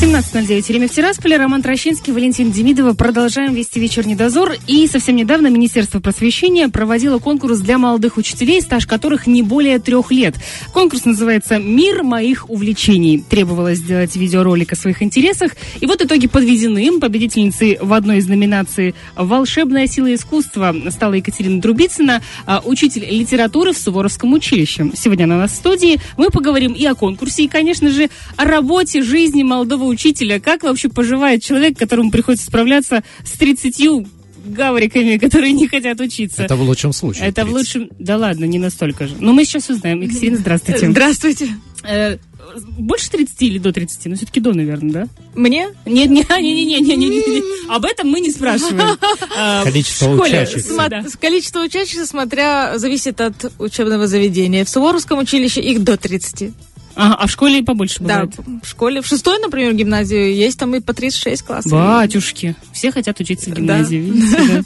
17.09. Время в Тирасполе. Роман Трощинский, Валентин Демидова. Продолжаем вести вечерний дозор. И совсем недавно Министерство просвещения проводило конкурс для молодых учителей, стаж которых не более трех лет. Конкурс называется «Мир моих увлечений». Требовалось сделать видеоролик о своих интересах. И вот итоги подведены. Победительницей в одной из номинаций «Волшебная сила искусства» стала Екатерина Друбицына, а, учитель литературы в Суворовском училище. Сегодня она у нас в студии. Мы поговорим и о конкурсе, и, конечно же, о работе, жизни молодого учителя. Как вообще поживает человек, которому приходится справляться с 30 гавриками, которые не хотят учиться? Это в лучшем случае. Это в 30. лучшем... Да ладно, не настолько же. Но мы сейчас узнаем. Екатерина, здравствуйте. Здравствуйте. Э, Больше 30 или до 30? Ну, все-таки до, наверное, да? Мне? Нет, нет, не, не, не, не, не, не, Об этом мы не спрашиваем. А, Количество в учащихся. Количество учащихся, смотря, зависит от учебного заведения. В Суворовском училище их до 30. Ага, а в школе и побольше Да, бывает. в школе. В шестой, например, гимназию есть там и по 36 классов. Батюшки, все хотят учиться в Да. гимназии, да.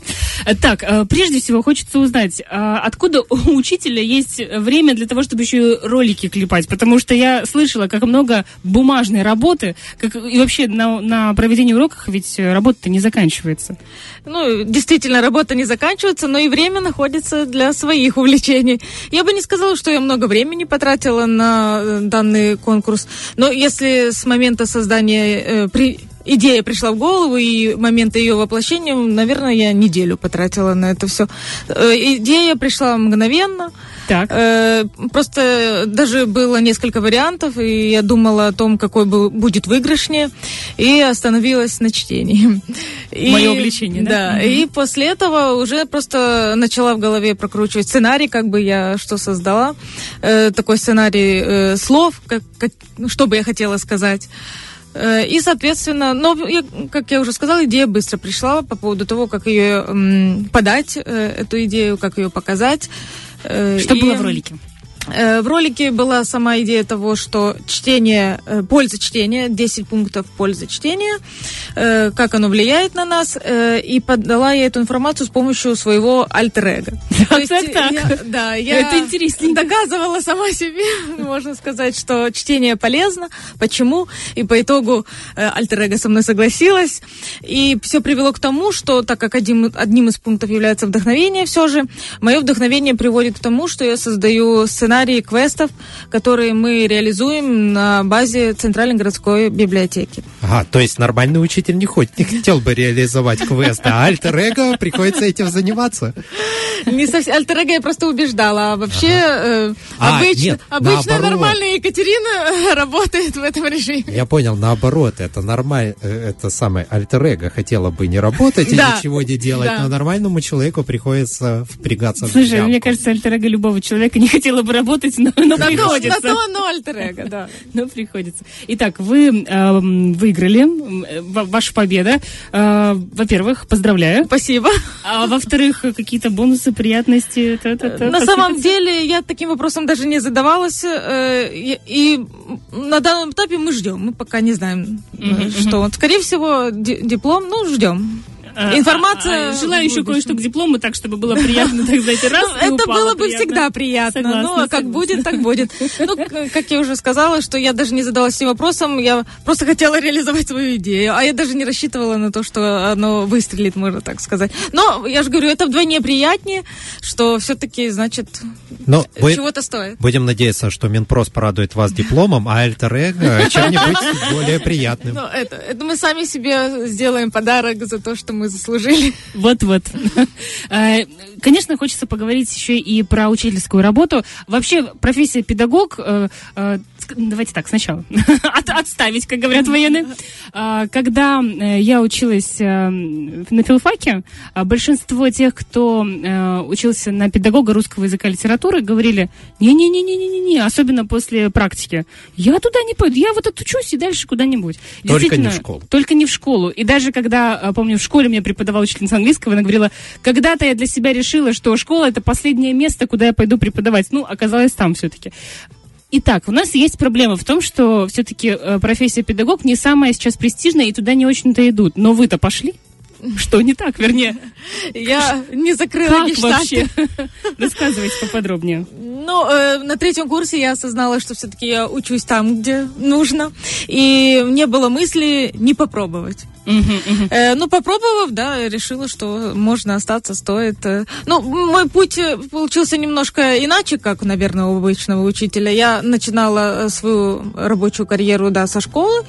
Э, Так, э, прежде всего хочется узнать, а откуда у учителя есть время для того, чтобы еще ролики клепать? Потому что я слышала, как много бумажной работы, как и вообще на, на проведении уроков ведь работа-то не заканчивается. Ну, действительно, работа не заканчивается, но и время находится для своих увлечений. Я бы не сказала, что я много времени потратила на э, данный конкурс, но если с момента создания э, при- идея пришла в голову и момента ее воплощения, наверное, я неделю потратила на это все. Идея пришла мгновенно. Так. Э, Просто даже было несколько вариантов, и я думала о том, какой был, будет выигрышнее, и остановилась на чтении. И- Моё увлечение, да? Да, Мгм. и после этого уже просто начала в голове прокручивать сценарий, как бы я что создала, Э, такой сценарий э, слов, как, как- что бы я хотела сказать. Э, И, соответственно, но, я- как я уже сказала, идея быстро пришла по поводу того, как ее подать, э, эту идею, как ее показать. Э, Что и- было в ролике? Э, В ролике была сама идея того, что чтение, э, польза чтения, 10 пунктов пользы чтения, э, как оно влияет на нас, и подала я эту информацию с помощью своего так, так. я- Да, я Это интересненько. доказывала сама себе, можно сказать, что чтение полезно. Почему? И по итогу альтер-эго со мной согласилась. И все привело к тому, что так как одним, одним из пунктов является вдохновение все же, мое вдохновение приводит к тому, что я создаю сценарии квестов, которые мы реализуем на базе Центральной городской библиотеки. Ага, то есть нормальный учитель не хоть не хотел бы реализовать квест, а альтер-эго приходится этим заниматься. Не совсем. Альтер-эго я просто убеждала. А вообще, э, А, обычно, нет, обычно наоборот. нормальная Екатерина работает в этом режиме. Я понял, наоборот, это нормально, это самое альтер-эго хотело бы не работать и Да, ничего не делать, да. но нормальному человеку приходится впрягаться в Слушай, ямку. мне кажется, альтер любого человека не хотела бы работать, но, но На то, приходится. на то оно альтер-эго, да. Ну, приходится. Итак, вы эм, выиграли. э, ва- Ваша победа. Э, во-первых, поздравляю. Спасибо. А во-вторых, какие-то бонусы, приятности. та-та-та, На самом деле я таким вопросом даже не задавалась. э, И, на данном этапе мы ждем. Мы пока не знаем, э, Мгм, что. Скорее всего, ди- диплом, ну, ждем. А, Информация а, а, Желаю еще кое-что к диплому, так, чтобы было приятно, так сказать, раз Ну, и это упало было бы приятно. всегда приятно. Согласна, ну, а как будет, так будет. Ну, как я уже сказала, что я даже не задалась этим вопросом, я просто хотела реализовать свою идею. А я даже не рассчитывала на то, что оно выстрелит, можно так сказать. Но, я же говорю, это вдвойне приятнее, что все-таки, значит, Но вы- чего-то стоит. будем надеяться, что Минпрос порадует вас дипломом, а альтер-эго чем-нибудь более приятным. Ну, это, это мы сами себе сделаем подарок за то, что мы заслужили. Вот-вот. Э, Конечно, хочется поговорить еще и про учительскую работу. Вообще, профессия педагог, э, э, давайте так, сначала, От- отставить, как говорят военные. А, Когда э, я училась э, на филфаке, а, большинство тех, кто э, учился на педагога русского языка и литературы, говорили, не-не-не-не-не-не, особенно после практики, я туда не пойду, я вот отучусь и дальше куда-нибудь. Только не в школу. Только не в школу. И даже когда, помню, в школе мне преподавала учительница английского, она говорила, когда-то я для себя решила, что школа это последнее место, куда я пойду преподавать. Ну, оказалось там все-таки. Итак, у нас есть проблема в том, что все-таки профессия педагог не самая сейчас престижная, и туда не очень-то идут. Но вы-то пошли? Что не так, вернее? Я не закрыла Как вообще? Рассказывайте поподробнее. Ну, э, на третьем курсе я осознала, что все-таки я учусь там, где нужно. И не было мысли не попробовать. Э, ну, попробовав, да, решила, что можно остаться, стоит. Э, Ну, мой путь получился немножко иначе, как, наверное, у обычного учителя. Я начинала свою рабочую карьеру, да, со школы.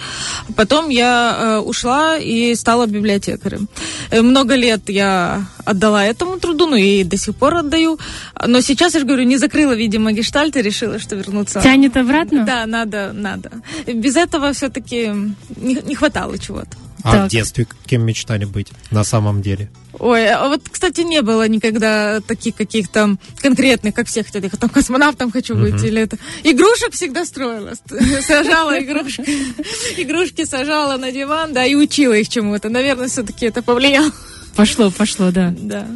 Потом я э, ушла и стала библиотекарем. Э, много лет я отдала этому труду, ну и до сих пор отдаю. Но сейчас, я же говорю, не закрыла, видимо, гештальт и решила, что вернуться... Тянет обратно? Да, надо, надо. Без этого все-таки не, не хватало чего-то. А Так. в детстве кем мечтали быть на самом деле? Ой, а вот, кстати, не было никогда таких каких-то конкретных, как все хотят, я там космонавтом хочу быть, или это. Игрушек всегда строила, ст- сажала игрушки, игрушки сажала на диван, да, и учила их чему-то. Наверное, все-таки это повлияло. Пошло, пошло, да. Да.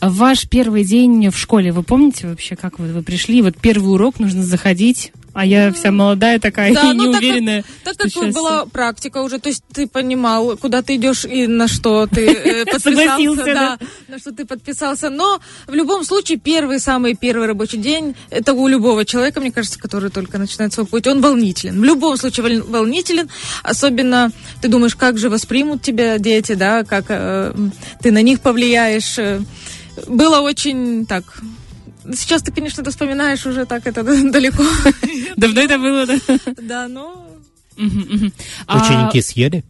А Ваш первый день в школе, вы помните вообще, как вы, вы пришли? Вот первый урок нужно заходить, а я вся молодая такая Да, и ну, так неуверенная. Так что как была практика уже, то есть ты понимал, куда ты идешь и на что ты э, подписался, да. на что ты подписался. Но в любом случае первый, самый первый рабочий день, это у любого человека, мне кажется, который только начинает свой путь, он волнителен. В любом случае вол- волнителен, особенно ты думаешь, как же воспримут тебя дети, да, как э, ты на них повлияешь. э. Было очень так... Сейчас ты, конечно, это вспоминаешь уже так это далеко. Давно это было, да? Да, но... Мгм. А Ученики съели?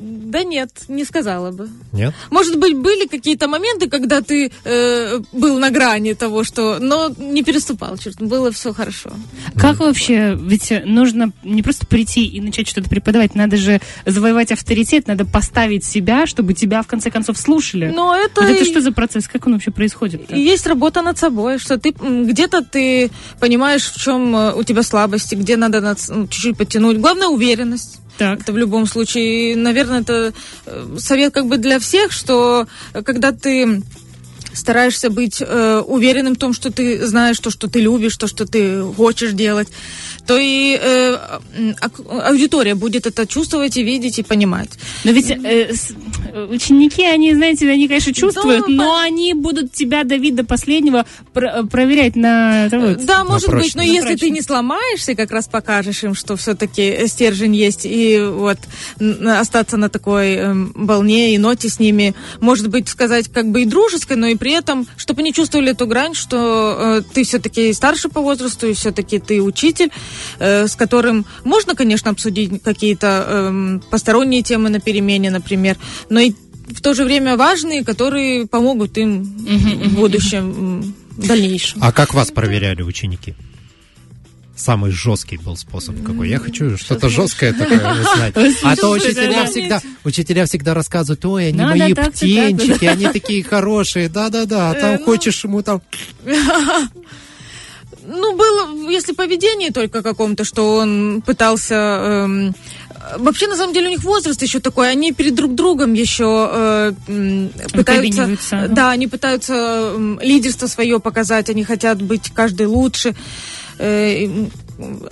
Да нет, не сказала бы. Нет? Может быть, были какие-то моменты, когда ты э, был на грани того, что... Но не переступал, черт, было все хорошо. Как вообще, ведь нужно не просто прийти и начать что-то преподавать, надо же завоевать авторитет, надо поставить себя, чтобы тебя в конце концов слушали. Но это, Вот это что за процесс, как он вообще происходит? и есть работа над собой, что ты где-то ты понимаешь, в чем э, у тебя слабости, где надо над- ну, чуть-чуть подтянуть. Главное уверенность. Так. Это в любом случае, наверное, это э, совет как бы для всех, что э, когда ты стараешься быть э, уверенным в том, что ты знаешь то, что ты любишь, то, что ты хочешь делать, то и э, аудитория будет это чувствовать и видеть и понимать. Но ведь э, ученики, они, знаете, они, конечно, чувствуют, Да, но они будут тебя давить до последнего, про- проверять на того, Да, может быть, прочность. но На если ты прочность. не сломаешься, как раз покажешь им, что все-таки стержень есть, и вот остаться на такой эм, волне и ноте с ними, может быть, сказать как бы и дружеской, но и при этом, чтобы они чувствовали эту грань, что э, ты все-таки старше по возрасту, и все-таки ты учитель, э, с которым можно, конечно, обсудить какие-то эм, посторонние темы на перемене, например, но и в то же время важные, которые помогут им в будущем, в дальнейшем. А как вас проверяли ученики? Самый жесткий был способ какой? Я хочу что-то жесткое такое узнать. А то учителя всегда, учителя всегда рассказывают, ой, они мои птенчики, они такие хорошие, да-да-да, а Э, там ну. хочешь ему там... Ну, было, если поведение только каком-то, что он пытался... Вообще, на самом деле, у них возраст еще такой, они перед друг другом еще э, пытаются... Да, они пытаются лидерство свое показать, они хотят быть каждый лучше. Э,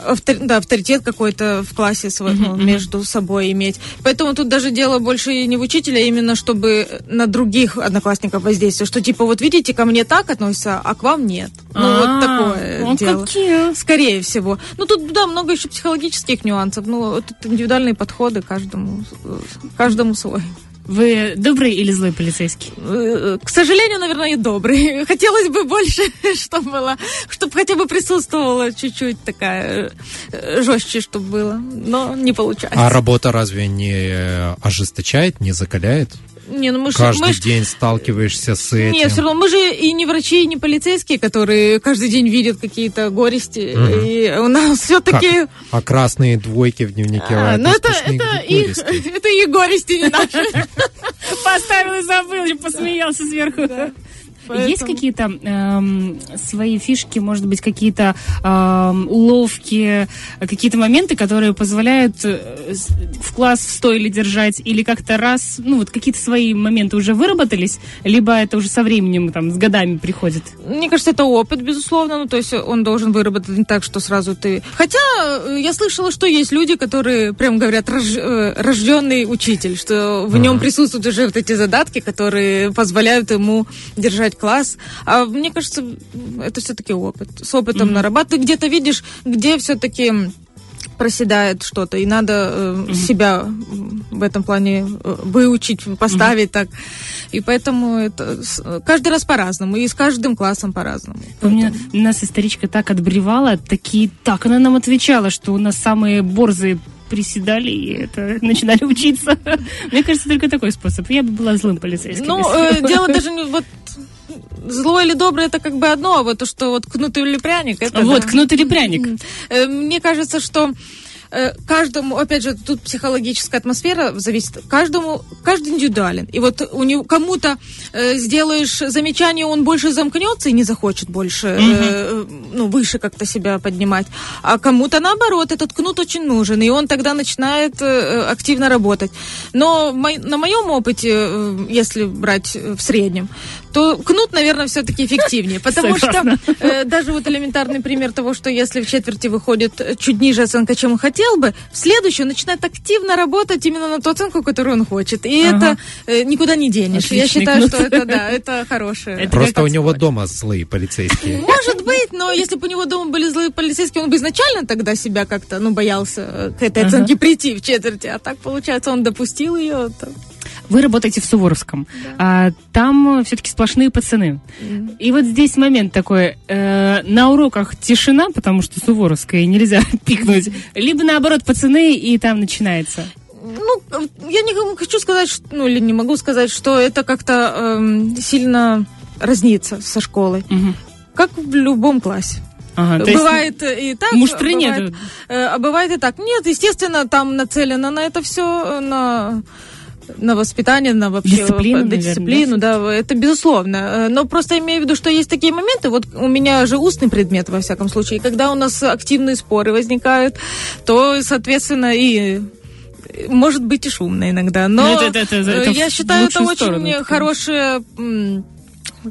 автор- да, авторитет какой-то в классе свой, ну, между собой иметь. Поэтому тут даже дело больше не в учителе, а именно чтобы на других одноклассников воздействовать. Что типа вот видите, ко мне так относятся, а к вам нет. Ну А, вот такое о, дело. какие. Скорее всего. Ну тут, да, много еще психологических нюансов. Ну, тут индивидуальные подходы каждому, э, каждому свой. Вы добрый или злой полицейский? Э, К сожалению, наверное, и добрый. Хотелось бы больше, чтобы было, чтобы хотя бы присутствовала чуть-чуть такая э, жестче, чтобы было. Но не получается. А работа разве не э, ожесточает, не закаляет? Не, ну мы ж- Каждый мы ж- день сталкиваешься с этим. Нет, все равно мы же и не врачи, и не полицейские, которые каждый день видят какие-то горести. Мгм. И у нас Как? все-таки... А красные двойки в дневнике? А, а, ну это, это, их, горести. это их горести, не наши. Поставил и забыл, и посмеялся сверху. Поэтому- Есть какие-то эм, свои фишки, может быть, какие-то эм, уловки, какие-то моменты, которые позволяют э, в класс в стойле держать, или как-то раз, ну вот какие-то свои моменты уже выработались, либо это уже со временем, там, с годами приходит? Мне кажется, это опыт, безусловно. Ну, то есть он должен выработать не так, что сразу ты... Хотя э, я слышала, что есть люди, которые прям говорят рож- э, рожденный учитель, что в нем присутствуют уже вот эти задатки, которые позволяют ему держать класс. А мне кажется, это все-таки опыт. С опытом нарабатывать. Ты где-то видишь, где все-таки проседает что-то, и надо э, себя в этом плане э, выучить, поставить так. И поэтому это каждый раз по-разному, и с каждым классом по-разному. Помню, нас историчка так отбревала, такие, так, она нам отвечала, что у нас самые борзые приседали и это, начинали учиться. Мне кажется, только такой способ. Я бы была злым полицейским. Ну, э, дело даже не вот зло или доброе это как бы одно, а вот то, что вот кнут или пряник, это Вот, да. кнут или пряник. Э, Мне кажется, что каждому, опять же, тут психологическая атмосфера зависит, каждому, каждый индивидуален. И вот у него кому-то э, сделаешь замечание, он больше замкнется и не захочет больше, э, ну, выше как-то себя поднимать. А кому-то наоборот, этот кнут очень нужен, и он тогда начинает э, активно работать. Но мой- на моем опыте, э, если брать э, в среднем, то кнут, наверное, все-таки эффективнее, потому что. Э, даже вот элементарный пример того, что если в четверти выходит э, чуть ниже оценка, чем он хотел бы, в следующую начинает активно работать именно на ту оценку, которую он хочет. И Ага. это э, никуда не денешь. Я Отличный считаю, кнут. что это, да, это хорошее. Это Просто у него дома злые полицейские. Может быть, но если бы у него дома были злые полицейские, он бы изначально тогда себя как-то, ну, боялся э, к этой Ага. оценке прийти в четверти. А так, получается, он допустил ее. то- Вы работаете в Суворовском. А, там все-таки сплошные пацаны. И вот здесь момент такой. э, на уроках тишина, потому что Суворовская, нельзя пикнуть. Либо наоборот, пацаны, и там начинается. Ну, я не хочу сказать, что- ну, или не могу сказать, что это как-то эм, сильно разнится со школой. Мгм. Как в любом классе. Ага, то есть бывает и так. муштры а нет. бывает, э, А бывает и так. Нет, естественно, там нацелено на это все, на на воспитание, на вообще Дисциплину, наверное, дисциплину, да, это безусловно. Э, Но просто имею в виду, что есть такие моменты, вот у меня же устный предмет, во всяком случае, и когда у нас активные споры возникают, то, соответственно, и э, может быть и шумно иногда. Но Ну, это- это- это- э, это я считаю, это очень сторону, хорошее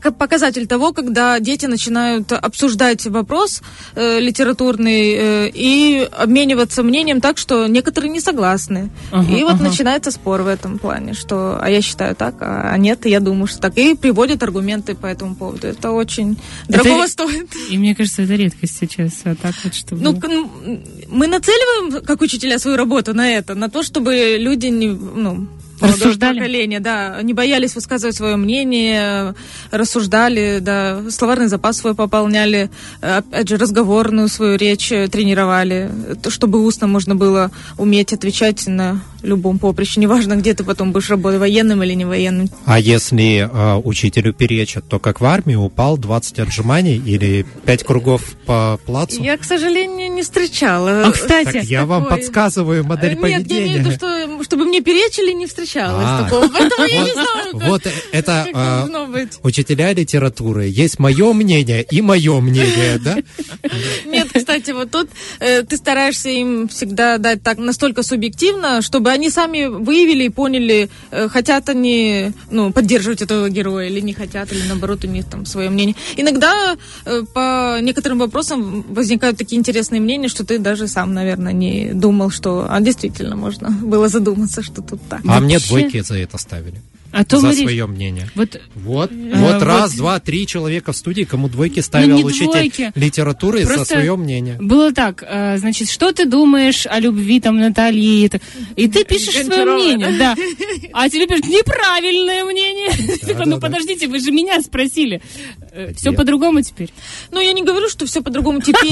показатель того, когда дети начинают обсуждать вопрос э, литературный э, и обмениваться мнением так, что некоторые не согласны. Ага, и вот ага. начинается спор в этом плане, что а я считаю так, а нет, я думаю, что так. И приводят аргументы по этому поводу. Это очень Это- дорогого стоит. И мне кажется, это редкость сейчас. А так вот, чтобы... Ну, м, мы нацеливаем, как учителя, свою работу на это, на то, чтобы люди не, ну, Рассуждали? поколения, да, не боялись высказывать свое мнение, рассуждали, да, словарный запас свой пополняли, э, опять же, разговорную свою речь э, тренировали, то, чтобы устно можно было уметь отвечать на любом поприще, неважно, где ты потом будешь работать, военным или не военным. А если э, учителю перечат, то как в армии упал 20 отжиманий или 5 кругов по плацу? Я, к сожалению, не встречала. А, кстати, Так я вам такой- подсказываю модель Нет, я имею в поведения. виду, что, чтобы мне перечили, не встречалась А. такого. Поэтому я не Вот- знаю, как, Вот это быть. учителя литературы. Есть мое мнение и мое мнение, да? Нет, кстати, вот тут э, ты стараешься им всегда дать так настолько субъективно, чтобы они сами выявили и поняли, э, хотят они ну, поддерживать этого героя или не хотят, или наоборот у них там свое мнение. Иногда э, по некоторым вопросам возникают такие интересные мнения, что ты даже сам, наверное, не думал, что а действительно можно было задуматься, что тут так. А мне Вообще- двойки за это ставили. А то За речь- свое мнение. Вот Вот, Э, вот раз, вот- два, три человека в студии, кому двойки ставил не учитель двойки. литературы за Просто свое мнение. Было так, э, значит, что ты думаешь о любви там Натальи? И ты пишешь свое мнение, да. А тебе пишут неправильное мнение. Типа, да, ну да. подождите, вы же меня спросили. Все Где? по-другому теперь. Ну, я не говорю, что все по-другому теперь.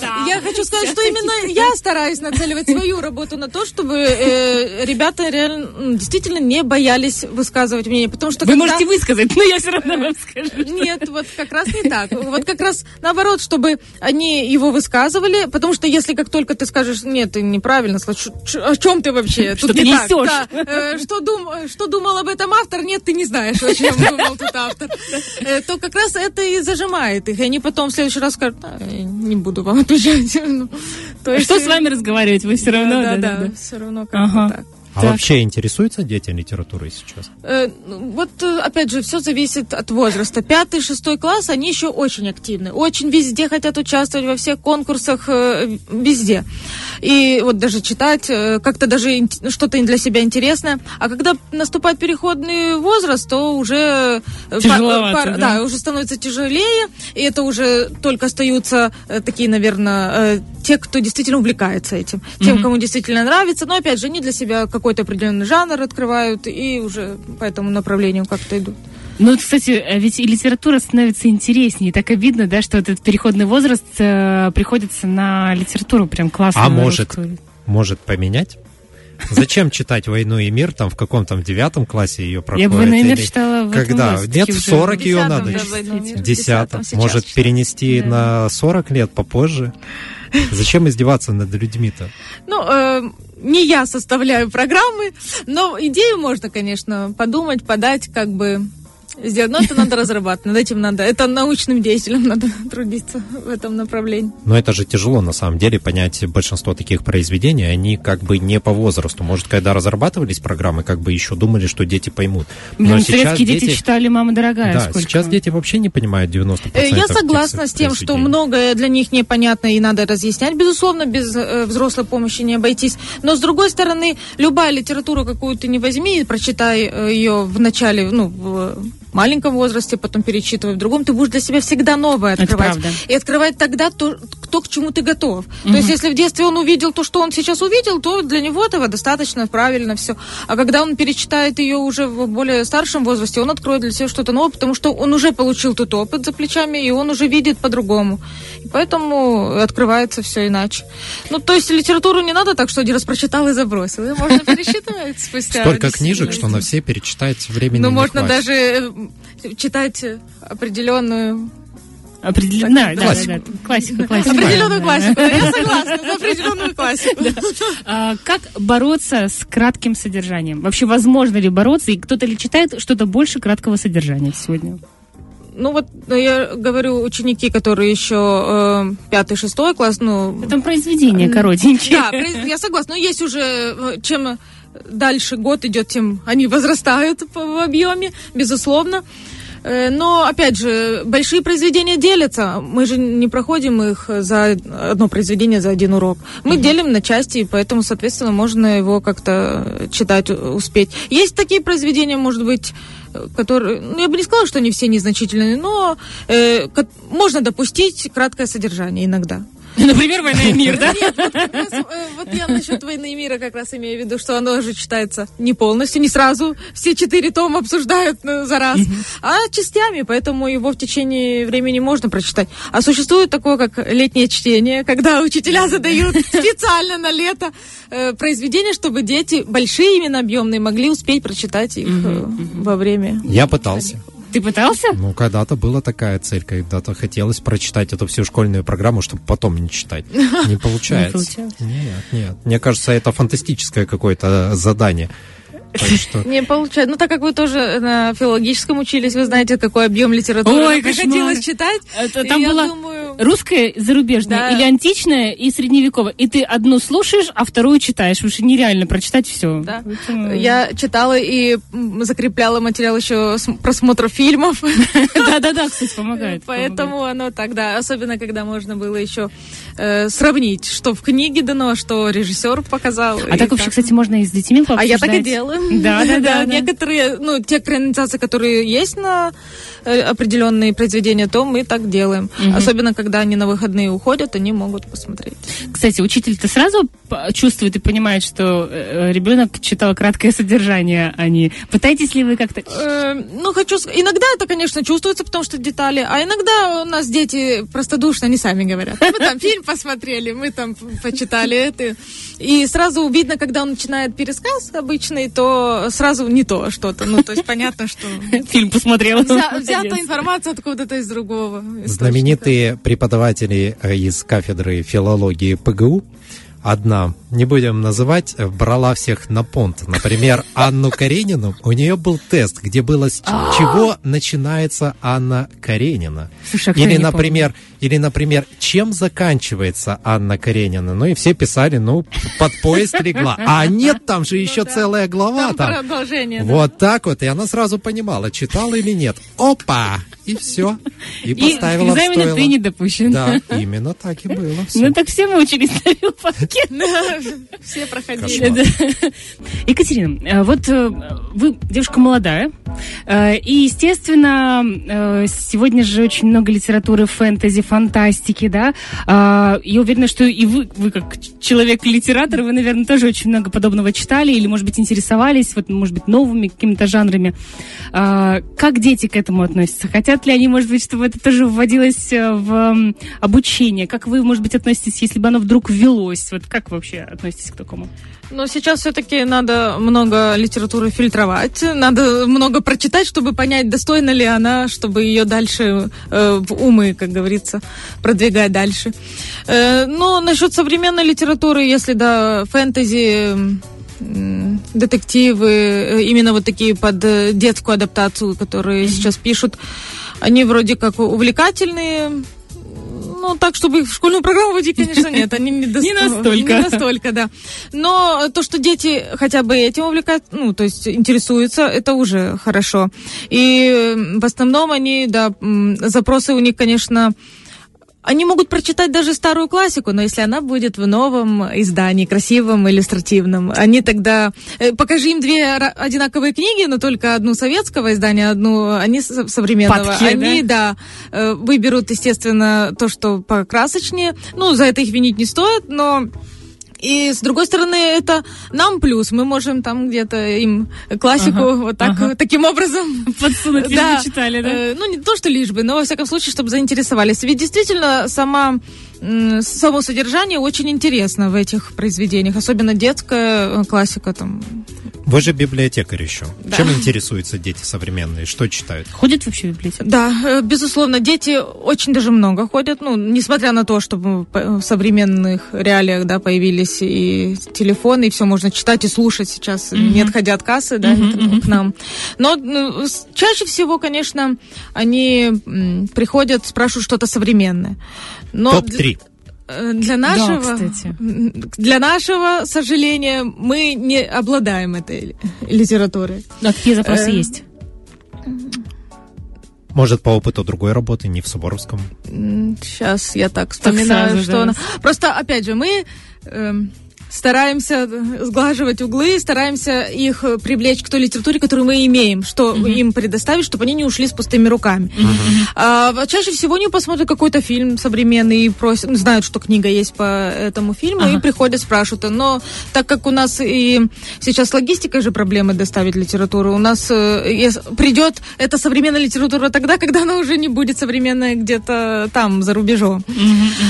Да. Я хочу сказать, что именно я стараюсь нацеливать свою работу на то, чтобы э, ребята реально м, действительно не боялись высказывать мнение, потому что Вы когда- можете высказать, но я все равно вам скажу. Нет, вот как раз не так. Вот как раз наоборот, чтобы они его высказывали, потому что если как только ты скажешь, нет, ты неправильно, о чем ты вообще? Что Тут ты не так, несешь? да. Э, что, дум, что думал об этом автор? Нет, ты не знаешь, о чем думал тут автор. Э, то как раз это и зажимает их. И они потом в следующий раз скажут, «А, не буду вам отвечать. Ну, то есть, Что с вами разговаривать? Вы все равно... Да, да, да. все равно как-то Ага. так. А Так. вообще интересуются дети литературой сейчас? Э, Вот, э, опять же, все зависит от возраста. Пятый, шестой класс, они еще очень активны. Очень везде хотят участвовать, во всех конкурсах, э, везде. И вот даже читать, э, как-то даже ин- что-то для себя интересное. А когда наступает переходный возраст, то уже... э, Тяжеловато, пар- да? да, уже становится тяжелее. И это уже только остаются э, такие, наверное, э, те, кто действительно увлекается этим. Тем, кому действительно нравится. Но, опять же, они для себя какой-то определенный жанр открывают и уже по этому направлению как-то идут. Ну, кстати, э, ведь и литература становится интереснее. Так обидно, да, что этот переходный возраст э, приходится на литературу прям классно. А может, может поменять? Зачем читать «Войну и мир» там в каком-то девятом классе ее проходит? Я бы, «Войну и мир» читала в Когда? Нет, в 40 ее надо читать. В десятом. Может перенести на 40 лет попозже? Зачем издеваться над людьми-то? Ну, э, не я составляю программы, но идею можно, конечно, подумать, подать, как бы сделать. Но это надо разрабатывать, над этим надо. Это научным деятелям надо трудиться в этом направлении. Но это же тяжело, на самом деле, понять большинство таких произведений, они как бы не по возрасту. Может, когда разрабатывались программы, как бы еще думали, что дети поймут. Блин, советские дети, читали «Мама дорогая». Да, сколько? сейчас дети вообще не понимают 90% Э, Я согласна с тем, что многое для них непонятно и надо разъяснять. Безусловно, без э, взрослой помощи не обойтись. Но, с другой стороны, любая литература, какую ты не возьми, и прочитай э, ее в начале, ну, в маленьком возрасте, потом перечитывай в другом, ты будешь для себя всегда новое открывать. И открывать тогда то, то, к чему ты готов. То есть, если в детстве он увидел то, что он сейчас увидел, то для него этого достаточно, правильно все. А когда он перечитает ее уже в более старшем возрасте, он откроет для себя что-то новое, потому что он уже получил тот опыт за плечами, и он уже видит по-другому. И поэтому открывается все иначе. Ну, то есть литературу не надо так, что один раз прочитал и забросил. Ее можно пересчитывать спустя. Столько книжек, что на все перечитать времени Ну, не можно даже э, читать э, определенную Определенно, да, да, да, Классику. да. Классика, классика. определенную Да. классику. Да, Я согласна за определенную классику. А, Как бороться с кратким содержанием? Вообще, возможно ли бороться? И кто-то ли читает что-то больше краткого содержания сегодня? Ну вот ну, я говорю, ученики, которые еще э, пятый, шестой класс, ну... Там произведения коротенькие. Да, я согласна. Но есть уже, э, чем дальше год идет, тем они возрастают в объеме, безусловно. Э, Но, опять же, большие произведения делятся. Мы же не проходим их за одно произведение за один урок. Мы делим на части, и поэтому, соответственно, можно его как-то читать, успеть. Есть такие произведения, может быть, э, которые, ну, я бы не сказала, что они все незначительные, но э, можно допустить краткое содержание иногда. Например, «Война и мир», да? Нет, вот, как раз, э, вот я насчет войны и мира как раз имею в виду, что оно же читается не полностью, не сразу. Все четыре тома обсуждают ну, за раз, а частями, поэтому его в течение времени можно прочитать. А существует такое, как летнее чтение, когда учителя задают специально на лето э, произведения, чтобы дети большие именно объемные могли успеть прочитать их э, во время. Я пытался. Ты пытался? Ну, когда-то была такая цель, когда-то хотелось прочитать эту всю школьную программу, чтобы потом не читать. Не получается. получалось. Нет, нет. Мне кажется, это фантастическое какое-то задание. Что... Не получается. Ну, так как вы тоже на филологическом учились, вы знаете, какой объем литературы Ой, приходилось читать. Это И там я была думаю, русская, зарубежная, Да. или античная и средневековая. И ты одну слушаешь, а вторую читаешь. Потому что нереально прочитать все. Да. Я читала и закрепляла материал еще с просмотра фильмов. Да-да-да, кстати, помогает. Поэтому оно тогда, особенно когда можно было еще э, сравнить, что в книге дано, а что режиссер показал. А так вообще, кстати, можно и с детьми А пообсуждать. я так и делаю. Да, да, да. Некоторые, ну, те экранизации, которые есть на э, определенные произведения, то мы так делаем. Особенно, когда они на выходные уходят, они могут посмотреть. Кстати, учитель-то сразу чувствует и понимает, что э, ребенок читал краткое содержание, а не... Пытаетесь ли вы как-то... Э, ну, хочу сказать, иногда это, конечно, чувствуется, потому что детали, а иногда у нас дети простодушно, они сами говорят. Мы там фильм посмотрели, мы там почитали это. И сразу видно, когда он начинает пересказ обычный, то сразу не то что-то. Ну, то есть понятно, что Фильм посмотрела. взя- взята информация откуда-то из другого. источника. Знаменитые преподаватели э, из кафедры филологии ПГУ, одна, не будем называть, э, брала всех на понт. Например, Анну Каренину, у нее был тест, где было с ч- чего начинается Анна Каренина. Слушай, а Или, например, или, например, чем заканчивается Анна Каренина? Ну и все писали, ну, под поезд легла. А нет, там же еще целая глава Там там. продолжение. да. Вот так вот, и она сразу понимала, читала или нет. Опа! И все. И И поставила в ты не допущен. Да, именно так и было. Ну так все мы учились на филфаке. Все проходили. Екатерина, э, вот э, вы девушка молодая, э, и, естественно, сегодня же очень много литературы фэнтези, фантастики, да. А, Я уверена, что и вы, вы как человек-литератор, вы, наверное, тоже очень много подобного читали или, может быть, интересовались, вот, может быть, новыми какими-то жанрами. А, Как дети к этому относятся? Хотят ли они, может быть, чтобы это тоже вводилось в обучение? Как вы, может быть, относитесь, если бы оно вдруг ввелось? Вот как вообще относитесь к такому? Но сейчас все-таки надо много литературы фильтровать, надо много прочитать, чтобы понять, достойна ли она, чтобы ее дальше э, в умы, как говорится, продвигать дальше. Э, но насчет современной литературы, если да, фэнтези, детективы, э, именно вот такие под э, детскую адаптацию, которые сейчас пишут, они вроде как увлекательные, ну, так, чтобы их в школьную программу вводить, конечно, нет. Они не, дост- Не настолько. Не настолько, да. Но то, что дети хотя бы этим увлекают, ну, то есть интересуются, это уже хорошо. И в основном они, да, запросы у них, конечно, они могут прочитать даже старую классику, но если она будет в новом издании, красивом, иллюстративном, они тогда... э, Покажи им две одинаковые книги, но только одну советского издания, одну они современного. Падки, они, да, э, выберут, естественно, то, что покрасочнее. Ну, за это их винить не стоит, но... И с другой стороны, это нам плюс. Мы можем там где-то им классику Ага, вот так, ага. таким образом Подсунуть, лишь бы читали, да? Э, ну, не то, что лишь бы, но, во всяком случае, чтобы заинтересовались. Ведь действительно, сама, само содержание очень интересно в этих произведениях, особенно детская э, классика там. Вы же библиотекарь еще. Да. Чем интересуются дети современные? Что читают? Ходят вообще в библиотеку? Да, э, безусловно, дети очень даже много ходят, ну, несмотря на то, что в современных реалиях, да, появились и телефоны, и все можно читать и слушать сейчас, не отходя от кассы, да, к нам. Но ну, чаще всего, конечно, они м, приходят, спрашивают что-то современное. Но Топ-3. Э, Для нашего, кстати. м, для нашего сожаления, мы не обладаем этой литературой. А какие запросы Э, есть? Может, по опыту другой работы, не в Суворовском. Сейчас я так Так вспоминаю, сразу, что да. она... Просто, опять же, мы эм, стараемся сглаживать углы, стараемся их э, привлечь к той литературе, которую мы имеем, что им предоставить, чтобы они не ушли с пустыми руками. А, вот чаще всего они посмотрят какой-то фильм современный и просят, ну, знают, что книга есть по этому фильму, Ага. и приходят, спрашивают. Но так как у нас и сейчас с логистикой же проблемы доставить литературу, у нас э, придет эта современная литература тогда, когда она уже не будет современная где-то там, за рубежом.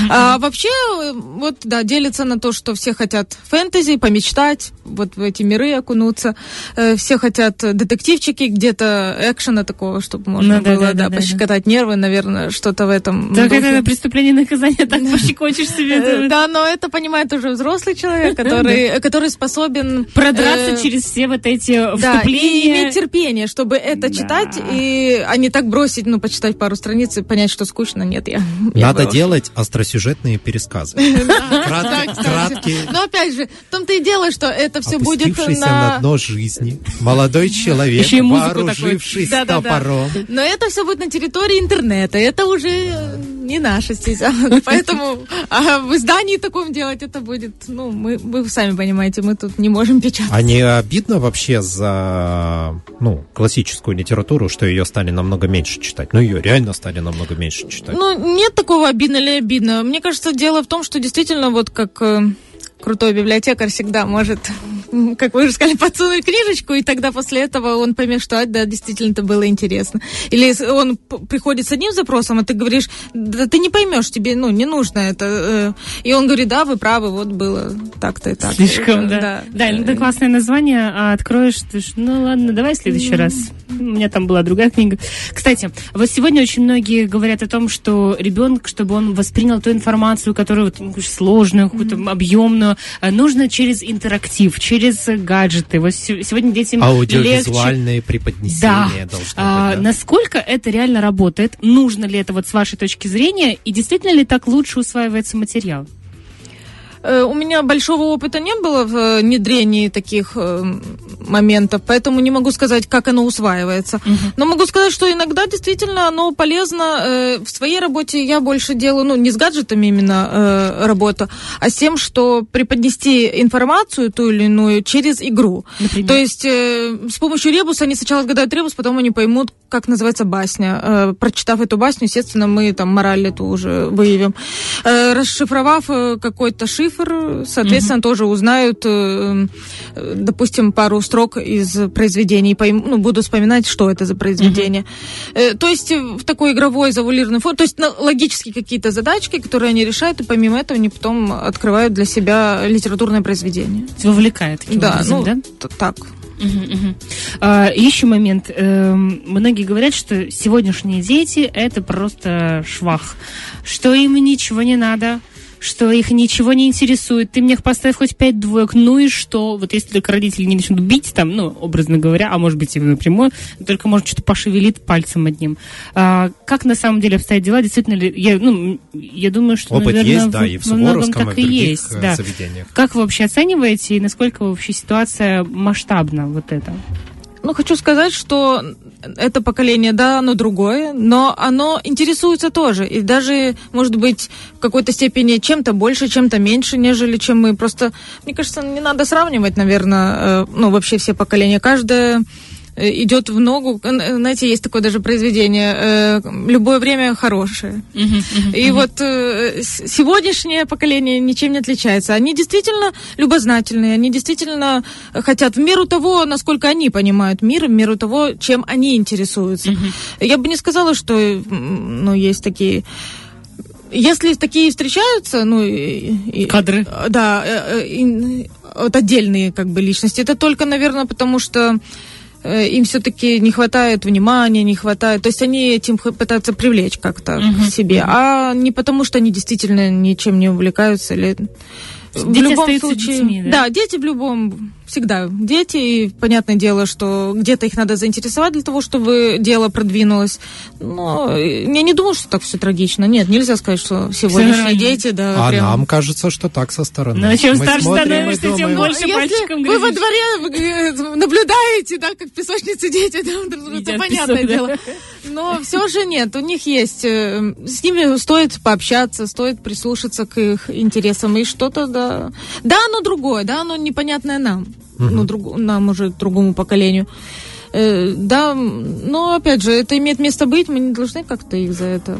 А вообще, э, вот, да, делится на то, что все хотят фэнтези, помечтать, вот в эти миры окунуться. Э, Все хотят детективчики, где-то экшена такого, чтобы можно Ну да, было, да, да, да, да, пощекотать нервы, наверное, что-то в этом Так духе. это преступление и наказание, так пощекочешь себе. Э, Да, но это понимает уже взрослый человек, который, который способен Продраться э, через все вот эти да, и вступления. иметь терпение, чтобы это Да. читать, и а не так бросить, ну, почитать пару страниц и понять, что скучно. Нет, я... Надо делать остросюжетные пересказы. Да, Краткие- кстати. краткие. Но опять же, в том-то и дело, что это все будет на на... дно жизни. Молодой человек, Еще и вооружившись такой. Топором. Но это все будет на территории интернета. Это уже э, не наша стезя. Поэтому а в издании таком делать это будет, ну, мы, вы сами понимаете, мы тут не можем печатать. А не обидно вообще за, ну, классическую литературу, что ее стали намного меньше читать? Ну, ее реально стали намного меньше читать. Ну, нет такого обидно или обидно. Мне кажется, дело в том, что действительно вот как э, крутой библиотекарь всегда может, как вы уже сказали, подсунуть книжечку, и тогда после этого он поймет, что а, да, действительно это было интересно. Или он приходит с одним запросом, а ты говоришь, да ты не поймешь, тебе ну не нужно это. Э». И он говорит, да, вы правы, вот было так-то и так. Слишком, да. Да, да это классное название, а откроешь, ты ж, ну ладно, давай в следующий раз. У меня там была другая книга. Кстати, вот сегодня очень многие говорят о том, что ребенок, чтобы он воспринял ту информацию, которую вот, сложную, какую-то объемную, Э, нужно через интерактив, через гаджеты. Вот сегодня детям Аудиовизуальные легче... преподнесения да. должны а, быть, да? Насколько это реально работает? Нужно ли это вот с вашей точки зрения? И действительно ли так лучше усваивается материал? Э, у меня большого опыта не было в э, внедрении таких э, моментов, поэтому не могу сказать, как оно усваивается. Угу. Но могу сказать, что иногда действительно оно полезно. В своей работе я больше делаю, ну, не с гаджетами именно работа, а с тем, что преподнести информацию ту или иную через игру. Например? То есть с помощью ребуса они сначала отгадают ребус, потом они поймут, как называется басня. Прочитав эту басню, естественно, мы там мораль эту уже выявим. Расшифровав какой-то шифр, соответственно, угу. тоже узнают, э, допустим, пару строк из произведений, пойм, ну, будут вспоминать, что это за произведение. Угу. То есть в такой игровой завуалированной форме, то есть логические какие-то задачки, которые они решают, и помимо этого они потом открывают для себя литературное произведение. Вовлекает таким да, образом, ну, да? так. Uh-huh, uh-huh. А, еще момент. Эм, многие говорят, что сегодняшние дети это просто швах, что им ничего не надо, что их ничего не интересует. Ты мне поставь хоть пять двоек, ну и что? Вот если только родители не начнут бить там, ну, образно говоря, а может быть и напрямую, только может что-то пошевелит пальцем одним. А, как на самом деле обстоят дела? Действительно ли, я, ну, я думаю, что, Опыт наверное, есть, да, и в Суворовском, так и в других есть, э, да. заведениях. Как вы вообще оцениваете и насколько вообще ситуация масштабна вот эта? Ну, хочу сказать, что это поколение, да, оно другое, но оно интересуется тоже. И даже, может быть, в какой-то степени чем-то больше, чем-то меньше, нежели чем мы. Просто, мне кажется, не надо сравнивать, наверное, э, ну, вообще все поколения. Каждое идет в ногу. Знаете, есть такое даже произведение э, «Любое время хорошее». Uh-huh, uh-huh, И uh-huh. вот э, сегодняшнее поколение ничем не отличается. Они действительно любознательные, они действительно хотят в меру того, насколько они понимают мир, в меру того, чем они интересуются. Я бы не сказала, что ну, есть такие... Если такие встречаются, ну... И, Кадры. Да, и, вот отдельные как бы личности, это только, наверное, потому что Э, им все-таки не хватает внимания, не хватает. То есть они этим пытаются привлечь как-то uh-huh. к себе, а не потому, что они действительно ничем не увлекаются или в дети любом случае, детьми, да? да, дети в любом всегда дети, и понятное дело, что где-то их надо заинтересовать для того, чтобы дело продвинулось. Но я не думаю, что так все трагично. Нет, нельзя сказать, что сегодняшние дети, да. А прям... нам кажется, что так со стороны. Но ну, чем Мы старше становишься, тем больше Если пальчиком вы во дворе наблюдаете, да, как песочницы дети, да, это понятное песок, дело. Но все же нет, у них есть, э, с ними стоит пообщаться, стоит прислушаться к их интересам и что-то, да. Да, оно другое, да, оно непонятное нам угу. ну, друг, нам уже другому поколению. Э, да, но опять же, это имеет место быть, мы не должны как-то их за это.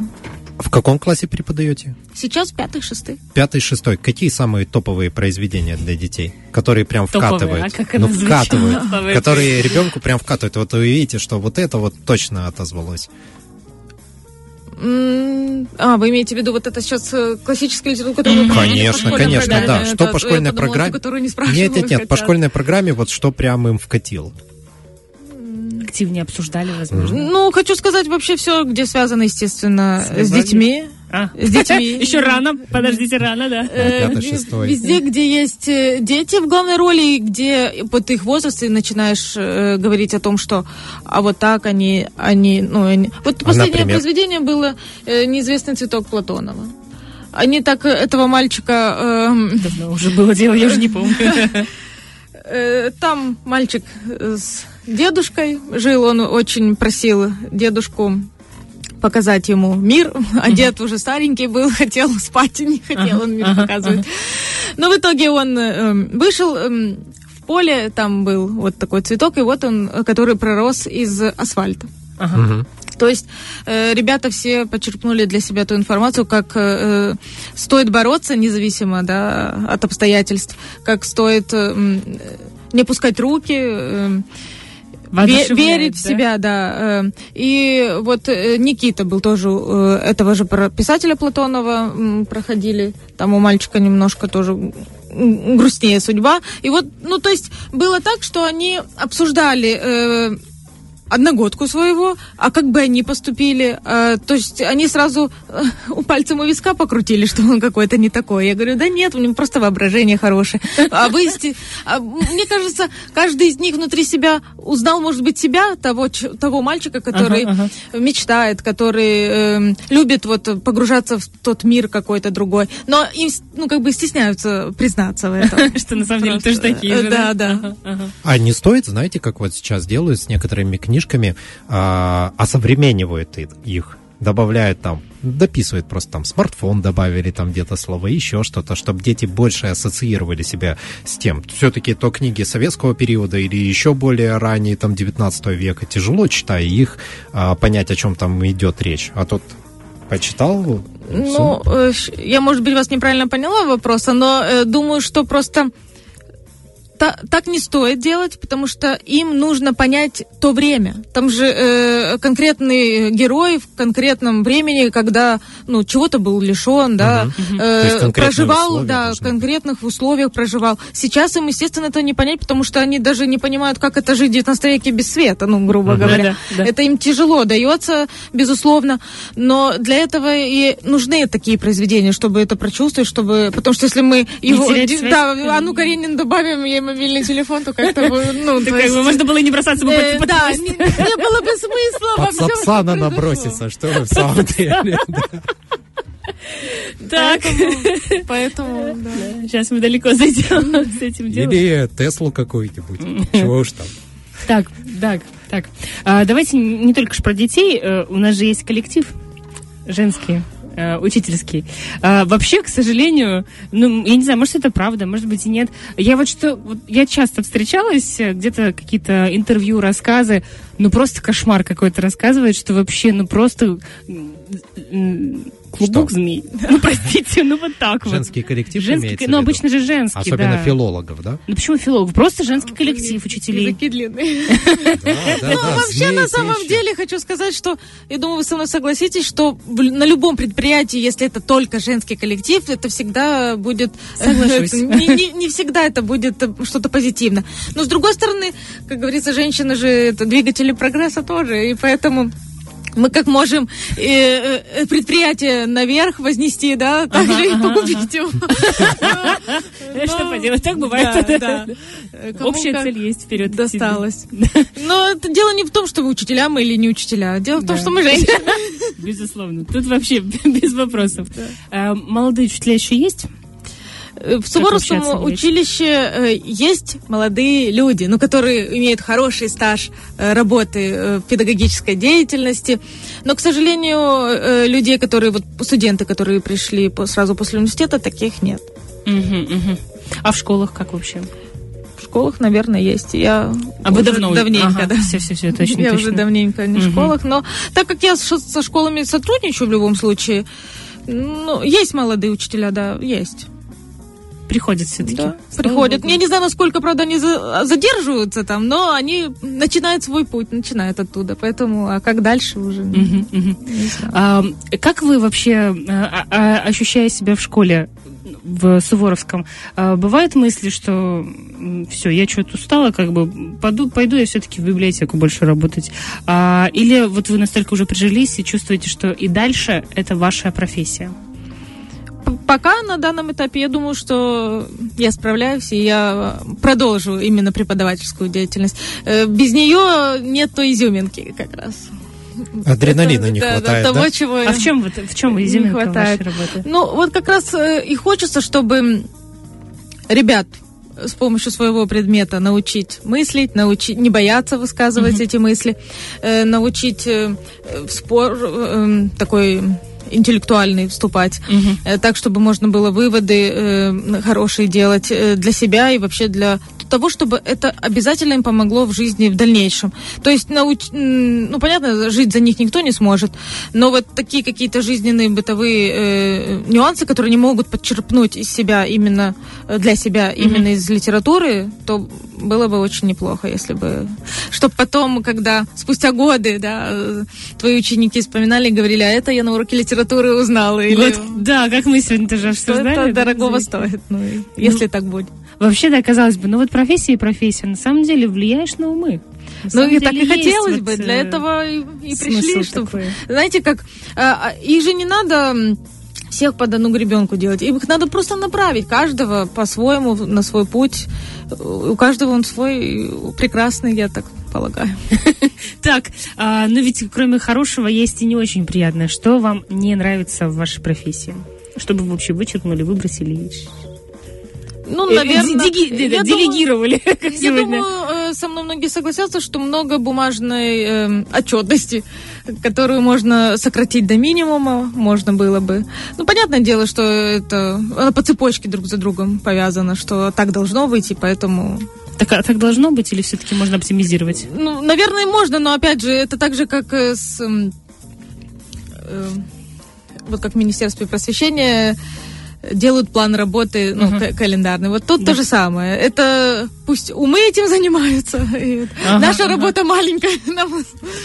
В каком классе преподаете? Сейчас пятый, шестый. Пятый, шестой. Какие самые топовые произведения для детей, которые прям топовые, вкатывают? А как ну, вкатывают. Которые ребенку прям вкатывают. Вот вы видите, что вот это вот точно отозвалось. А, вы имеете в виду вот это сейчас э, классическая литература, которую вы Конечно, конечно, да. Что по школьной программе? Нет, нет, нет, по школьной программе вот что прям им вкатил активнее обсуждали, возможно? Ну, хочу сказать, вообще все, где связано, естественно, с детьми. А. С детьми. Еще рано, подождите, рано, да. Э, везде, где есть э, дети в главной роли, где под их возраст ты начинаешь э, говорить о том, что а вот так они, они, ну, они... Вот а, последнее произведение было «Неизвестный цветок Платонова». Они так этого мальчика... Давно уже было дело, я уже не помню. Там мальчик с дедушкой жил, он очень просил дедушку показать ему мир. А дед уже старенький был, хотел спать, и не хотел он мир показывать. Но в итоге он э, вышел э, в поле, там был вот такой цветок, и вот он, э, который пророс из асфальта. Мгм. То есть э, ребята все почерпнули для себя ту информацию, как э, стоит бороться независимо да, от обстоятельств, как стоит э, э, не пускать руки, э, ве- верить в да? себя, да. э. И вот э, Никита был тоже э, этого же писателя Платонова проходили. Там у мальчика немножко тоже грустнее судьба. И вот, ну, то есть было так, что они обсуждали э, одногодку своего, а как бы они поступили, э, то есть они сразу э, у пальцем у виска покрутили, что он какой-то не такой. Я говорю, да нет, у него просто воображение хорошее. А вы, а, мне кажется, каждый из них внутри себя узнал, может быть, себя, того, ч- того мальчика, который Ага, мечтает, который эм, любит вот погружаться в тот мир какой-то другой, но им, ну, как бы стесняются признаться в этом. Что на самом деле тоже такие э, же. да, да. Ага, ага. А не стоит, знаете, как вот сейчас делают с некоторыми книжками, а, осовременивают их, добавляют там, дописывают просто там смартфон добавили там где-то слово, еще что-то, чтобы дети больше ассоциировали себя с тем. Все-таки то книги советского периода или еще более ранние, там, 19 века, тяжело, читая их, а, понять, о чем там идет речь. А тут почитал, Ну, э, ш- я, может быть, вас неправильно поняла вопроса, но э, думаю, что просто та- так не стоит делать, потому что им нужно понять то время. Там же э, конкретный герой в конкретном времени, когда ну чего-то был лишен, да, Мгм. э, проживал, да, в конкретных условиях проживал. Сейчас им, естественно, это не понять, потому что они даже не понимают, как это жить в 19 веке без света, ну, грубо Мгм. говоря. Да, да. Это им тяжело дается, безусловно, но для этого и нужны такие произведения, чтобы это прочувствовать, чтобы... Потому что если мы его... Да, Анну Каренин добавим, мобильный телефон, то как-то... бы, Ну, то есть, можно было и не бросаться бы э, под- под Да, не не было бы смысла во всем, что Сапсана произошло. наброситься, что вы в самом деле. Так. Поэтому, поэтому, да. Сейчас мы далеко зайдем с этим делом. Или Теслу какую-нибудь. Чего уж там. Так, так, так. А, давайте не только ж про детей. э, У нас же есть коллектив женский. Э, учительский. А, вообще, к сожалению, ну, я не знаю, может, это правда, может быть, и нет. Я вот что, вот я часто встречалась, э, где-то какие-то интервью, рассказы, ну, просто кошмар какой-то рассказывает, что вообще, ну, просто клубок Что? змей. Ну, простите, ну, вот так вот. Женский коллектив Женский, ну, обычно же женский, Особенно да. филологов, да? Ну, почему филолог? Просто женский коллектив учителей. Языки длинные. Ну, вообще, на самом деле, хочу сказать, что, я думаю, вы со мной согласитесь, что на любом предприятии, если это только женский коллектив, это всегда будет... Соглашусь. это Не, не- не всегда это будет э, что-то позитивно. Но, с другой стороны, как говорится, женщины же это двигатели прогресса тоже, и поэтому... Мы как можем э, э, предприятие наверх вознести, да, так же и ага, погубить его. Что Но- поделать, так бывает. Общая цель есть вперед. досталось. Но это дело не в том, что вы учителя мы или не учителя. Дело в том, что мы женщины. Безусловно. Тут вообще без вопросов. Молодые учителя еще есть? Э, В Суворовском училище э, есть молодые люди, ну, которые имеют хороший стаж э, работы в педагогической деятельности. Но, к сожалению, людей, которые, вот студенты, которые пришли сразу после университета, таких нет. Мгм, мгм. А в школах как вообще? В школах, наверное, есть. Я А вы давно? давненько, да. Все, все, все, точно, я точно. уже давненько не в Мгм. школах, но так как я со школами сотрудничаю в любом случае, ну, есть молодые учителя, да, есть. Приходят все-таки. Да, приходят. Я не знаю, насколько, правда, они за- задерживаются там, но они начинают свой путь, начинают оттуда. Поэтому, а как дальше уже? не знаю. А, как вы вообще, а, а, ощущая себя в школе, в Суворовском, а, бывают мысли, что все, я что-то устала, как бы пойду, пойду я все-таки в библиотеку больше работать? А, или вот вы настолько уже прижились и чувствуете, что и дальше это ваша профессия? Пока на данном этапе я думаю, что я справляюсь, и я продолжу именно преподавательскую деятельность. Э, Без нее нет той изюминки как раз. Адреналина не Да, да, хватает, того, да? чего А в чем, вот, в чем не изюминка хватает. вашей работы? Ну, вот как раз э, и хочется, чтобы ребят с помощью своего предмета научить мыслить, научить не бояться высказывать эти мысли, э, научить э, в спор э, такой интеллектуальный вступать, э, так, чтобы можно было выводы э, хорошие делать э, для себя и вообще для того, чтобы это обязательно им помогло в жизни в дальнейшем. То есть, науч... ну, понятно, жить за них никто не сможет, но вот такие какие-то жизненные бытовые э, нюансы, которые они могут подчерпнуть из себя именно для себя, именно из литературы, то было бы очень неплохо, если бы... Чтобы потом, когда спустя годы, да, твои ученики вспоминали и говорили, а это я на уроке литературы узнала. Или Вот, да, как мы сегодня тоже обсуждали. это дорогого замечательно. стоит, ну, и- если так будет. Вообще, да, казалось бы, ну вот профессия и профессия, на самом деле влияешь на умы. Ну и так и хотелось вот, бы, для э, этого и, и пришли, чтобы... такой. Знаете, как... а, а, их же не надо всех под одну гребенку делать. Их надо просто направить каждого по-своему на свой путь. У каждого он свой прекрасный, я так полагаю. Так, а, но ведь кроме хорошего есть и не очень приятное. Что вам не нравится в вашей профессии? Чтобы вы вообще вычеркнули, выбросили. Ну, Э, наверное... деги- де- я делегировали, как Я сегодня. думаю, э, со мной многие согласятся, что много бумажной э, отчетности, которую можно сократить до минимума, можно было бы. Ну, понятное дело, что это она по цепочке друг за другом повязано, что так должно быть, и поэтому... Так, а так должно быть или все-таки можно оптимизировать? Ну, наверное, можно, но опять же, это так же, как э, с... э, вот как в Министерстве просвещения делают план работы, ну, к- календарный. Вот тут Да. то же самое. Это пусть умы этим занимаются. и Ага, Наша ага. работа маленькая. Нам-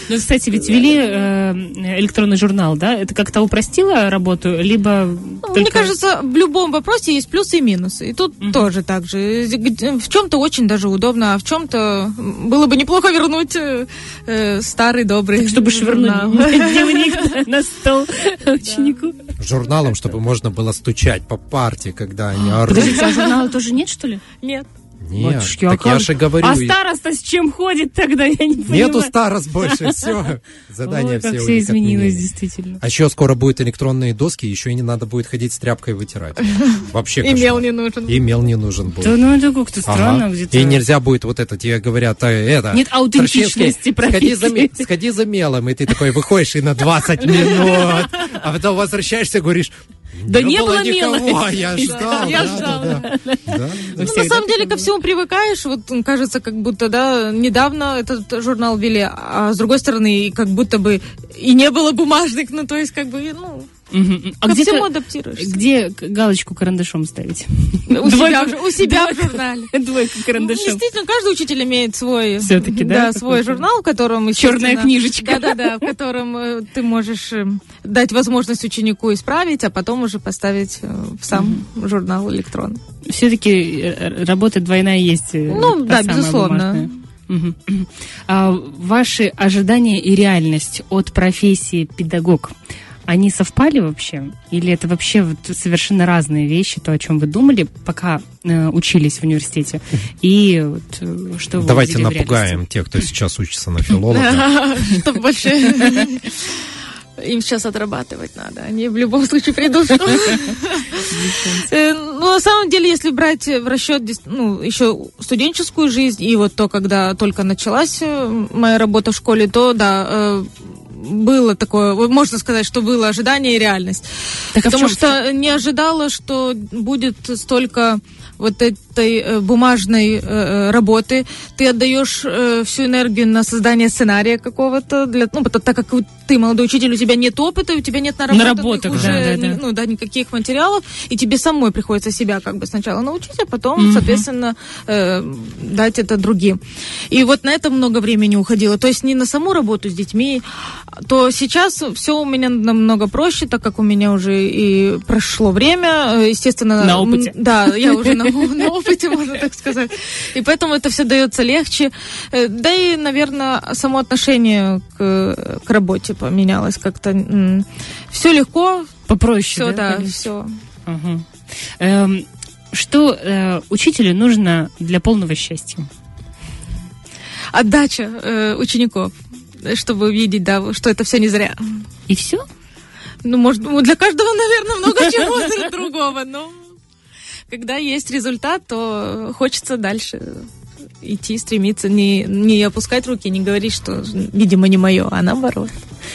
Ну, кстати, ведь ввели э, электронный журнал, да? Это как-то упростило работу, либо Ну, только- Мне кажется, в любом вопросе есть плюсы и минусы. И тут тоже так же. В чем-то очень даже удобно, а в чем-то было бы неплохо вернуть э, э, старый добрый чтобы швырнуть дневник на стол ученику. Журналом, чтобы можно было стучать по парте, когда они орут. Подождите, а журнала тоже нет, что ли? Нет. Нет, Батюшки, а так я как? же говорю. А и- староста с чем ходит тогда, я не понимаю. Нету старост больше, все. Как все все изменилось, действительно. А еще скоро будут электронные доски, еще и не надо будет ходить с тряпкой вытирать. Вообще И мел не нужен. И мел не нужен будет. Да, ну это как-то странно где-то. И нельзя будет вот это, тебе говорят, а, это... Нет аутентичности сходи за, ме- профессии. сходи за мелом, и ты такой выходишь и на 20 минут, а потом возвращаешься, говоришь, Да не было мела». я ждал. Я да, ждал. Ну, на самом деле ко всему привыкаешь. Вот кажется, как будто, да, недавно этот журнал ввели, а с другой стороны, как будто бы и не было бумажных, ну, то есть, как бы, ну, Мгм. А ко где всему адаптируешься. где галочку карандашом ставить? У себя, у себя в журнале. Двойку Ну, карандашом. Действительно, каждый учитель имеет свой, Всё-таки, да, свой какой-то журнал, в котором естественно, книжечка. Да-да-да, в котором э, ты можешь э, дать возможность ученику исправить, а потом уже поставить э, в сам журнал электрон. Все-таки работа двойная есть. Ну, да, безусловно. бумажная. Мгм. А ваши ожидания и реальность от профессии педагог, они совпали вообще? Или это вообще вот совершенно разные вещи, то, о чем вы думали, пока э, учились в университете? И вот, э, что вы Давайте напугаем тех, кто сейчас учится на филолога. Чтобы больше... Им сейчас отрабатывать надо. Они в любом случае придут. Э, Ну, на самом деле, если брать в расчет ну, еще студенческую жизнь и вот то, когда только началась э, моя работа в школе, то да, было такое, можно сказать, что было ожидание и реальность. Так а Потому что не ожидала, что будет столько вот этой э, бумажной э, э, работы. Ты отдаешь всю энергию на создание сценария какого-то, для, ну, потому- так как ты молодой учитель, у тебя нет опыта, у тебя нет наработанных Наработок, уже, да, да, да. ну, да, никаких материалов, и тебе самой приходится себя как бы сначала научить, а потом, Мгм. соответственно, э, дать это другим. И вот на это много времени уходило. То есть не на саму работу с детьми, то сейчас все у меня намного проще, так как у меня уже и прошло время, естественно... На опыте. Да, я уже на, на опыте, можно так сказать. И поэтому это все дается легче. Э, Да и, наверное, само отношение к, к работе поменялось как-то. Все легко, Попроще, все, да, полегче? все. Ага. Эм, что э, учителю нужно для полного счастья? Отдача э, учеников, чтобы увидеть, да, что это все не зря. И все? Ну, может, ну, для каждого, наверное, много чего другого, но... когда есть результат, то хочется дальше идти, стремиться, не, не опускать руки, не говорить, что, видимо, не мое, а наоборот.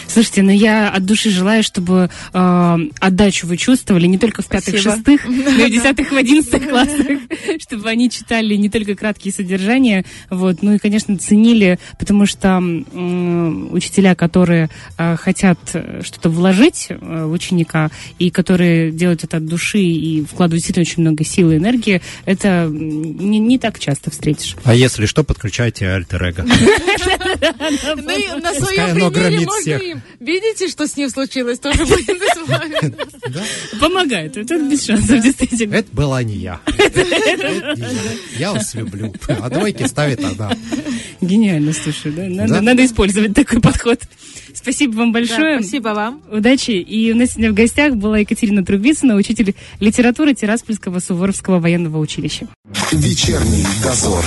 Слушайте, ну я от души желаю, чтобы э, отдачу вы чувствовали не только в пятых, Спасибо. шестых, но и в десятых, в одиннадцатых классах, чтобы они читали не только краткие содержания, вот, ну и, конечно, ценили, потому что м, учителя, которые э, хотят э, что-то вложить э, в ученика и которые делают это от души и вкладывают действительно очень много сил и энергии, это не, не так часто встретишь. А если что, подключайте альтер-эго. На своем примере можно им. Видите, что с ним случилось? Тоже будет с вами. Помогает, это без шансов, действительно. Это была не я. Я. Вас люблю. А двойки ставит она. Гениально, слушай? Надо, использовать такой подход. Спасибо вам Да, большое. Спасибо вам. Удачи. И у нас сегодня в гостях была Екатерина Трубицына, учитель литературы Тираспольского Суворовского военного училища. Вечерний дозор.